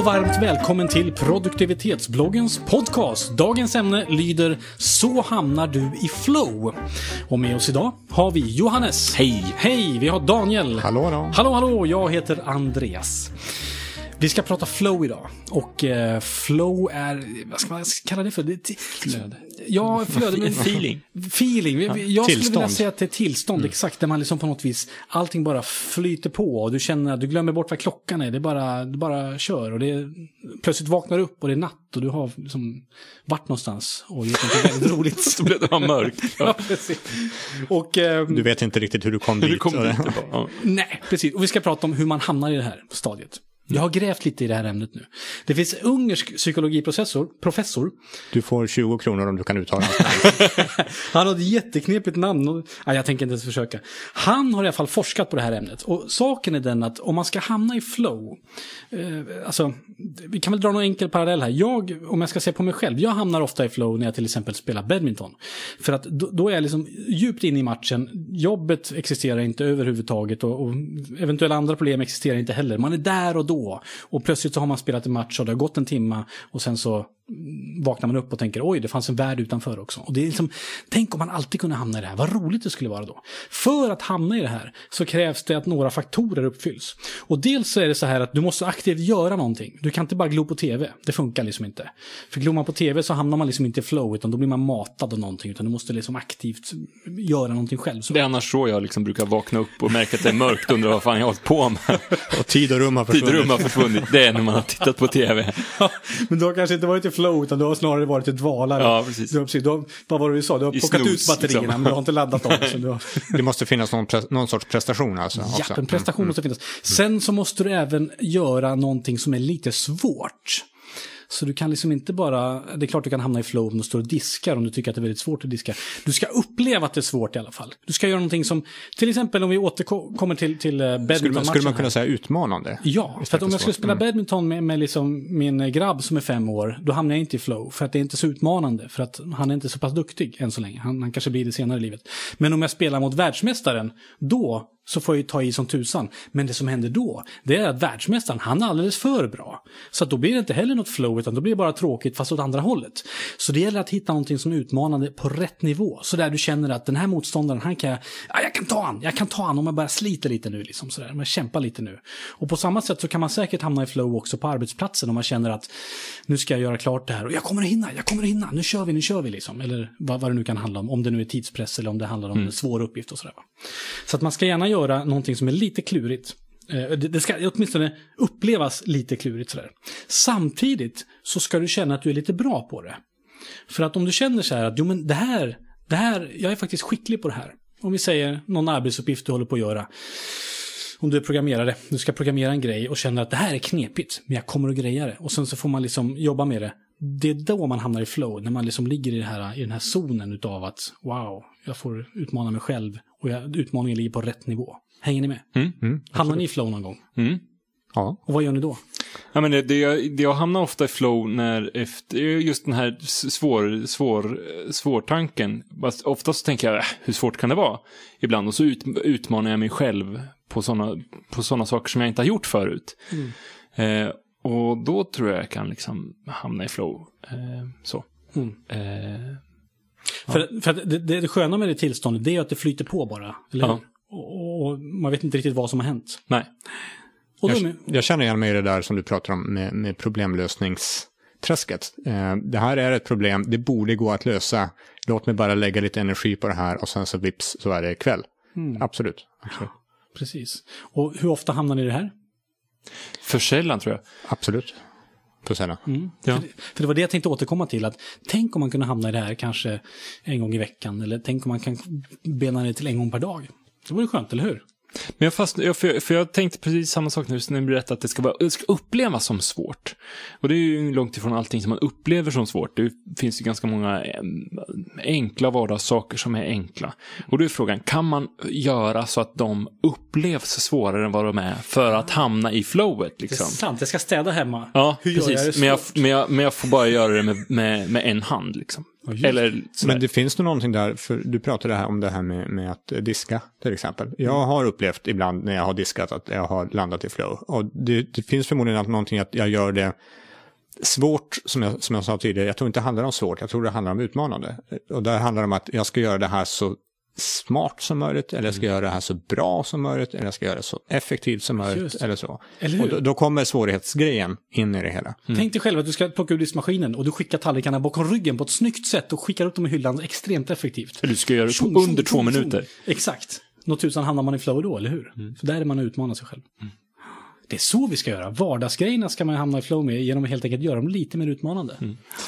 och varmt välkommen till produktivitetsbloggens podcast. Dagens ämne lyder Så hamnar du i flow. Och med oss idag har vi Johannes. Hej! Hej! Vi har Daniel. Hallå då. Hallå, hallå! Jag heter Andreas. Vi ska prata flow idag. Och eh, flow är, vad ska man kalla det för? Det, Flöde. Ja, flöde. men- Feeling. Feeling. Vi- Jag skulle vilja Tillstånd. säga att det är tillstånd, exakt. Där man liksom på något vis, allting bara flyter på. Och du känner att du glömmer bort vad klockan är. Det är bara, du bara kör. Och det är, plötsligt vaknar du upp och det är natt. Och du har liksom varit någonstans och gjort något väldigt roligt. Så blev det mörkt. ja, Ja. precis. Och, ehm, Du vet inte riktigt hur du kom Du dit. kom och dit det- ja. Nej, precis. Och vi ska prata om hur man hamnar i det här stadiet. Jag har grävt lite i det här ämnet nu. Det finns en ungersk psykologiprofessor, professor. Du får 20 kronor om du kan uttala hans namn. Han har ett jätteknepigt namn. Och, nej, jag tänker inte ens försöka. Han har i alla fall forskat på det här ämnet. Och saken är den att om man ska hamna i flow. Eh, alltså, vi kan väl dra någon enkel parallell här. Jag, om jag ska se på mig själv. Jag hamnar ofta i flow när jag till exempel spelar badminton. För att då, då är jag liksom djupt inne i matchen. Jobbet existerar inte överhuvudtaget. Och, och eventuella andra problem existerar inte heller. Man är där och då. Och plötsligt så har man spelat en match och det har gått en timma. Och sen så vaknar man upp och tänker oj, det fanns en värld utanför också. Och det är liksom, tänk om man alltid kunde hamna i det här, vad roligt det skulle vara då. För att hamna i det här så krävs det att några faktorer uppfylls. Och dels är det så här att du måste aktivt göra någonting. Du kan inte bara glo på tv, det funkar liksom inte. För glor man på tv så hamnar man liksom inte i flow, utan då blir man matad av någonting, utan du måste liksom aktivt göra någonting själv. Så Det är annars så jag liksom brukar vakna upp och märka att det är mörkt och undra vad fan jag har hållit på med. Och tid och rum har Tid och försvunnit. rum har försvunnit. Det är när man har tittat på tv. men du har kanske inte varit i flow, utan du har snarare varit i dvalare. Ja, precis. Du har, precis, du har, vad var det vi sa? Du har I plockat ut snooze, batterierna, liksom. men du har inte laddat dem. Så du har... Det måste finnas någon, någon sorts prestation alltså. Ja, en prestation måste finnas. Sen så måste du även göra någonting som är lite svårt. Så du kan liksom inte bara, det är klart du kan hamna i flow om du står och diskar om du tycker att det är väldigt svårt att diska. Du ska uppleva att det är svårt i alla fall. Du ska göra någonting som, till exempel om vi återkommer till, till eh, Skulle man, skulle kunna säga utmanande? Ja, för att om jag skulle spela badminton med, med liksom min eh, grabb som är fem år, då hamnar jag inte i flow. För att det är inte så utmanande, för att han är inte så pass duktig än så länge. Han, han kanske blir det senare i livet. Men om jag spelar mot världsmästaren, då så får jag ju ta i som tusan. Men det som händer då, det är att världsmästaren, han är alldeles för bra. Så då blir det inte heller något flow, utan då blir det bara tråkigt fast åt andra hållet. Så det gäller att hitta någonting som är utmanande på rätt nivå. Så där du känner att den här motståndaren, han kan jag, ja, jag kan ta han, jag kan ta han om jag bara sliter lite nu liksom sådär, om jag kämpar lite nu. Och på samma sätt så kan man säkert hamna i flow också på arbetsplatsen om man känner att nu ska jag göra klart det här och jag kommer att hinna, jag kommer att hinna, nu kör vi, nu kör vi liksom. Eller vad, vad det nu kan handla om, om det nu är tidspress eller om det handlar om en svår uppgift och sådär. Så att man ska gärna göra någonting som är lite klurigt. Eh, det ska åtminstone upplevas lite klurigt sådär. Samtidigt så ska du känna att du är lite bra på det. För att om du känner så här att jo men det här, det här, jag är faktiskt skicklig på det här. Om vi säger någon arbetsuppgift du håller på att göra. Om du är programmerare, du ska programmera en grej och känner att det här är knepigt, men jag kommer att greja det. Och sen så får man liksom jobba med det. Det är då man hamnar i flow, när man liksom ligger i, det här, i den här zonen utav att wow, jag får utmana mig själv och jag, utmaningen ligger på rätt nivå. Hänger ni med? Mm, Hamnar ni i flow någon gång? Mm. ja. Och vad gör ni då? Ja, men det, det, jag, det jag hamnar ofta i flow när efter, just den här svår, svår, eh, svårtanken. Oftast tänker jag, äh, hur svårt kan det vara? Ibland. Och så ut, utmanar jag mig själv på sådana på såna saker som jag inte har gjort förut. Eh, och då tror jag jag kan liksom hamna i flow. Eh, så. Mm. Eh, För, för det, det, det sköna med det tillståndet det är att det flyter på bara. Eller Ja. Och, och man vet inte riktigt vad som har hänt. nej. Och Jag, jag känner igen mig i det där som du pratar om med, med problemlösningsträsket. Eh, det här är ett problem, det borde gå att lösa. Låt mig bara lägga lite energi på det här och sen så vips så är det kväll. Mm. Absolut. Absolut. precis. Och hur ofta hamnar ni i det här? För sällan tror jag. Absolut. Sällan. Mm. Ja. För, för det var det jag tänkte återkomma till. att Tänk om man kunde hamna i det här kanske en gång i veckan. Eller tänk om man kan bena ner till en gång per dag. Det vore skönt, eller hur? Men jag, fast, jag, för, jag, för jag tänkte precis samma sak nu när du berättade att det ska, vara, det ska upplevas som svårt. Och det är ju långt ifrån allting som man upplever som svårt. Det finns ju ganska många enkla vardagssaker som är enkla. Och då är frågan, kan man göra så att de upplevs svårare än vad de är för att hamna i flowet? Det är Liksom? sant, jag ska städa hemma. Ja, Hur jag precis. det men, jag, men, jag, men jag får bara göra det med, med, med en hand. Liksom. Ja, Eller sådär. Men det finns nog någonting där, för du pratade här om det här med, med att diska till exempel. Jag har upplevt ibland när jag har diskat att jag har landat i flow. Och det, det finns förmodligen att någonting att jag gör det svårt, som jag, som jag sa tidigare, jag tror inte det handlar om svårt, jag tror det handlar om utmanande. Och där handlar det om att jag ska göra det här så smart som möjligt, eller jag ska göra det här så bra som möjligt, eller jag ska göra det så effektivt som möjligt, Just. eller så. Eller? Och då, då kommer svårighetsgrejen in i det hela. Tänk dig själv att du ska plocka ur diskmaskinen och du skickar tallrikarna bakom ryggen på ett snyggt sätt och skickar upp dem i hyllan extremt effektivt. Du ska göra det på under två minuter. Exakt. Nå tusan hamnar man i flow då, eller hur? För där är man och utmanar sig själv. Det är så vi ska göra. Vardagsgrejerna ska man hamna i flow med genom att helt enkelt göra dem lite mer utmanande.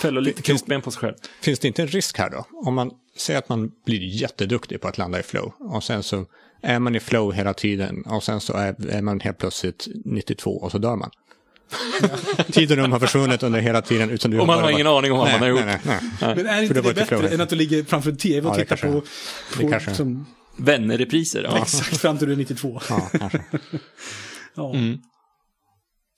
Fälla lite krokben på sig själv. Finns det inte en risk här då? Om man säger att man blir jätteduktig på att landa i flow och sen så är man i flow hela tiden och sen så är, är man helt plötsligt 92 och så dör man. Tid och rum har försvunnit under hela tiden. Utan du Och man bara- har ingen aning om vad man har gjort. Nej, nej, nej. Men är inte det det bättre flow. än att du ligger framför en tv och Ja, tittar kanske på, på som, Vänner-repriser. Ja. exakt fram till du är 92? Ja, kanske. Ja. Mm.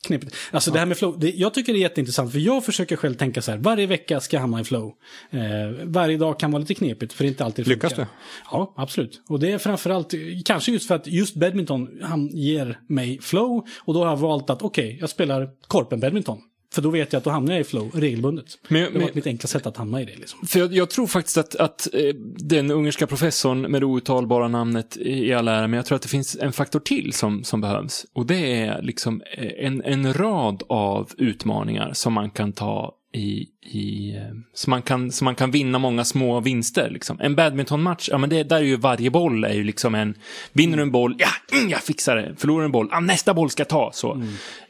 Knepigt. Alltså det här med flow, det, jag tycker det är jätteintressant för jag försöker själv tänka så här, varje vecka ska jag hamna i flow. Eh, varje dag kan vara lite knepigt för det är inte alltid det Lyckas funkar. du? Ja, absolut. Och det är framförallt, kanske just för att just badminton han ger mig flow och då har jag valt att okej, jag spelar korpen badminton. För då vet jag att då hamnar jag i flow regelbundet. Men- det har men- mitt enkla sätt att hamna i det. Liksom. För jag, jag tror faktiskt att, att eh, den ungerska professorn med det outtalbara namnet i all ära, men jag tror att det finns en faktor till som, som behövs. Och det är liksom eh, en, en rad av utmaningar som man kan ta i, i eh, så, man kan, så man kan vinna många små vinster. Liksom. En badmintonmatch, ja men det, där är ju varje boll är ju liksom en, vinner du en boll, ja, mm, jag fixar det. Förlorar du en boll, ja, nästa boll ska jag ta. Så.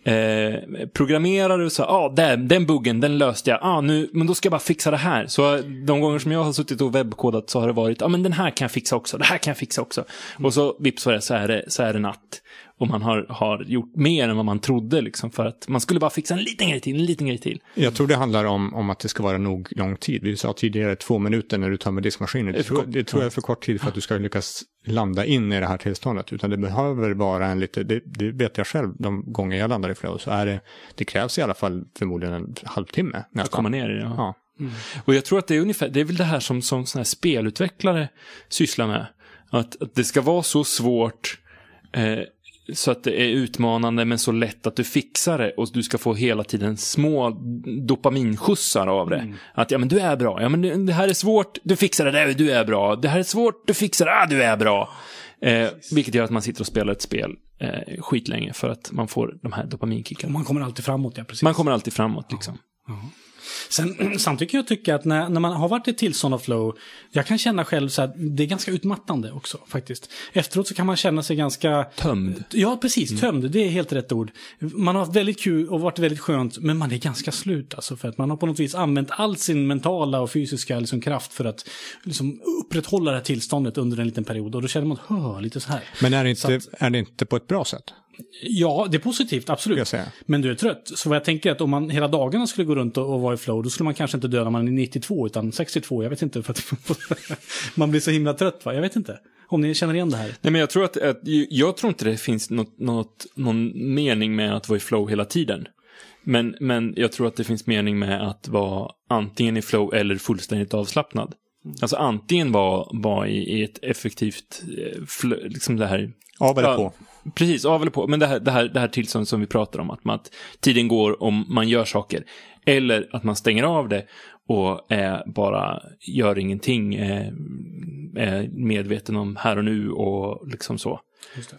Eh, programmerar du så, ja, ah, den, den buggen, den löste jag. Ah, nu, men då ska jag bara fixa det här. Så de gånger som jag har suttit och webbkodat så har det varit, ja ah, men den här kan jag fixa också, det här kan jag fixa också. Och så vips det är, så är det, så är det natt. Och man har, har gjort mer än vad man trodde liksom för att man skulle bara fixa en liten grej till, en liten grej till. Jag tror det handlar om, om att det ska vara nog lång tid. Vi sa tidigare två minuter när du tömmer diskmaskinen. Det, tror, det tror jag är för kort tid för att du ska lyckas landa in i det här tillståndet. Utan det behöver vara en lite, det, det vet jag själv de gånger jag landar i flow. Så är det, det krävs i alla fall förmodligen en halvtimme Att nästan. komma ner i det. Ja. Ja. Och jag tror att det är ungefär, det är väl det här som, som såna här spelutvecklare sysslar med. Att, att det ska vara så svårt eh, så att det är utmanande men så lätt att du fixar det och du ska få hela tiden små dopaminskjutsar av det. Att ja men du är bra, ja men det, här är svårt, du fixar det, där, du är bra. Det här är svårt, du fixar det, ah, du är bra. Eh, vilket gör att man sitter och spelar ett spel eh, skitlänge för att man får de här dopaminkickarna. man kommer alltid framåt, ja precis. Man kommer alltid framåt liksom. Sen, samtidigt kan jag tycka att när, när man har varit i tillstånd av flow, jag kan känna själv så att det är ganska utmattande också faktiskt. Efteråt så kan man känna sig ganska... Tömd. Ja, precis. Tömd, det är helt rätt ord. Man har haft väldigt kul och varit väldigt skönt, men man är ganska slut alltså. För att man har på något vis använt all sin mentala och fysiska liksom, kraft för att liksom, upprätthålla det här tillståndet under en liten period. Och då känner man, hör lite så här. Men är det, inte, Så är det inte på ett bra sätt? Ja, det är positivt, absolut. Men du är trött. Så vad jag tänker är att om man hela dagarna skulle gå runt och, och vara i flow, då skulle man kanske inte dö när man är 92, utan 62. Jag vet inte, för att man blir så himla trött va? Jag vet inte. Om ni känner igen det här. Nej, men jag tror att, att jag tror inte det finns något, något, någon mening med att vara i flow hela tiden. Men, men jag tror att det finns mening med att vara antingen i flow eller fullständigt avslappnad. Alltså antingen vara, vara i, i ett effektivt, eh, liksom det här Av eller Ja, på? Precis, av eller på. Men det här, det här, det här tillståndet som vi pratar om, att, man, att tiden går om man gör saker. Eller att man stänger av det och är bara gör ingenting, är, är medveten om här och nu och liksom så.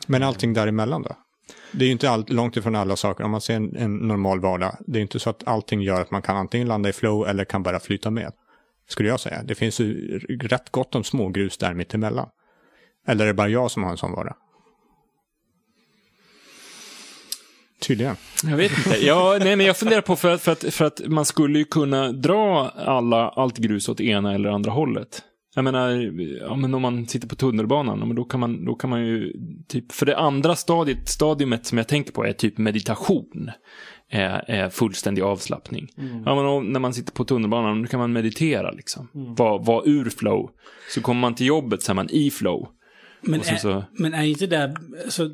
Men allting däremellan då? Det är ju inte all, långt ifrån alla saker. Om man ser en, en normal vardag, det är inte så att allting gör att man kan antingen landa i flow eller kan bara flyta med. Skulle jag säga. Det finns ju rätt gott om smågrus där mittemellan. Eller är det bara jag som har en sån vara? Tydligen. Jag vet inte. Ja, nej, men jag funderar på för att, för, att, för att man skulle ju kunna dra alla, allt grus åt ena eller andra hållet. Jag menar, ja, men om man sitter på tunnelbanan, ja, men då, kan man, då kan man ju typ, för det andra stadiet, stadiumet som jag tänker på är typ meditation. Är, är fullständig avslappning. Ja, men om, när man sitter på tunnelbanan, då kan man meditera liksom. Vara var ur flow. Så kommer man till jobbet så är man i flow. Men, sen är, så- men är inte det, alltså,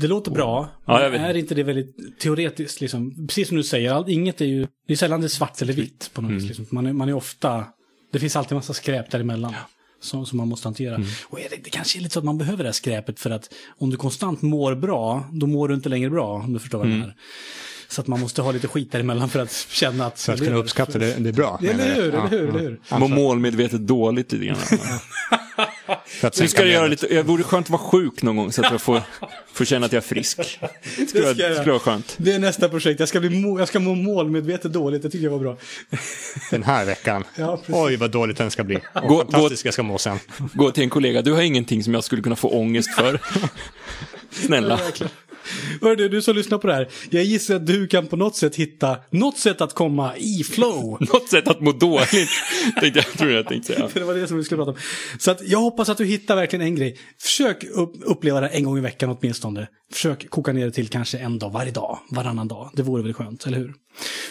det låter bra, Ja, men är inte det väldigt teoretiskt liksom? Precis som du säger, allt, inget är ju, det är sällan det är svart eller vitt på något Mm. vis. Liksom. Man, är, man är ofta Det finns alltid massa skräp däremellan. Som, som man måste hantera. Mm. Och är det, det kanske är lite så att man behöver det här skräpet för att om du konstant mår bra, då mår du inte längre bra. Om du förstår vad jag Mm. menar. Så att man måste ha lite skit däremellan för att känna att... För att kunna uppskatta det, det är bra. Eller hur, eller hur, eller hur? Mår målmedvetet dåligt lite grann. Nu ska jag göra lite, jag vore skönt att vara sjuk någon gång så att jag får, får känna att jag är frisk. Det skulle, ska jag vara- göra. skulle vara skönt. Det är nästa projekt. Jag ska, bli jag ska må målmedvetet dåligt. Det tycker jag var bra. Den här veckan. Ja. Oj, vad dåligt den ska bli. Och Gå- fantastiskt jag ska må sen. Gå till en kollega, du har ingenting som jag skulle kunna få ångest för. Snälla. Hör du, du som lyssnar på det här. Jag gissar att du kan på något sätt hitta något sätt att komma i flow. Något sätt att må dåligt, tänkte jag, tror jag tänkte säga. För det var det som vi skulle prata om. Så att jag hoppas att du hittar verkligen en grej. Försök upp, uppleva det en gång i veckan åtminstone. Försök koka ner det till kanske en dag varje dag, varannan dag. Det vore väl skönt, eller hur?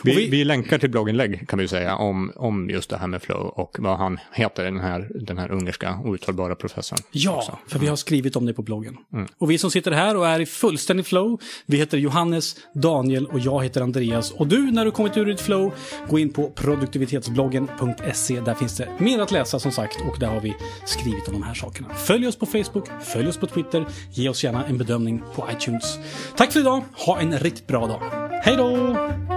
Vi, Och vi... länkar till blogginlägg kan vi säga om, om just det här med flow och vad han heter, den här, den här ungerska outtalbara professorn. Ja, också. för vi har skrivit om det på bloggen. Och vi som sitter här och är i fullständig flow, vi heter Johannes, Daniel och jag heter Andreas. Och du, när du kommit ur ditt flow, gå in på produktivitetsbloggen.se. Där finns det mer att läsa som sagt och där har vi skrivit om de här sakerna. Följ oss på Facebook, följ oss på Twitter, ge oss gärna en bedömning på iTunes. Tack för idag, ha en riktigt bra dag. Hej då!